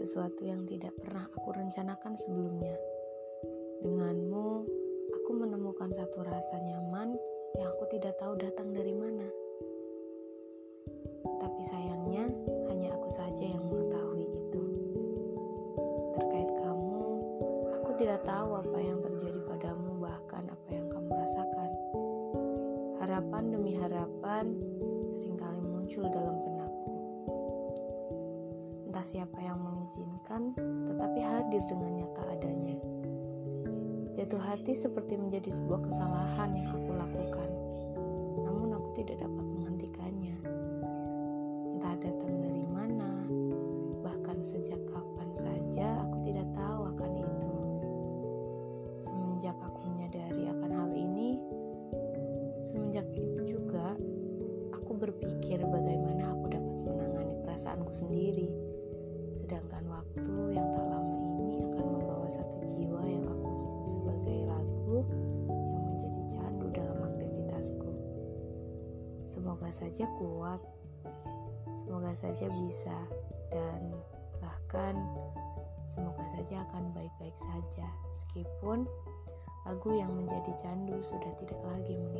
sesuatu yang tidak pernah aku rencanakan sebelumnya. Denganmu, aku menemukan satu rasa nyaman yang aku tidak tahu datang dari mana. Tapi sayangnya, hanya aku saja yang mengetahui itu. Terkait kamu, aku tidak tahu apa yang terjadi padamu, bahkan apa yang kamu rasakan. Harapan demi harapan sering kali muncul dalam. Entah siapa yang mengizinkan, tetapi hadir dengan nyata adanya. Jatuh hati seperti menjadi sebuah kesalahan yang aku lakukan, namun aku tidak dapat menghentikannya. Entah datang dari mana, bahkan sejak kapan saja aku tidak tahu akan itu. Semenjak aku menyadari akan hal ini, semenjak itu juga aku berpikir bagaimana aku dapat menangani perasaanku sendiri sedangkan waktu yang tak lama ini akan membawa satu jiwa yang aku sebut sebagai lagu yang menjadi candu dalam aktivitasku. Semoga saja kuat, semoga saja bisa, dan bahkan semoga saja akan baik-baik saja, meskipun lagu yang menjadi candu sudah tidak lagi aktivitasku.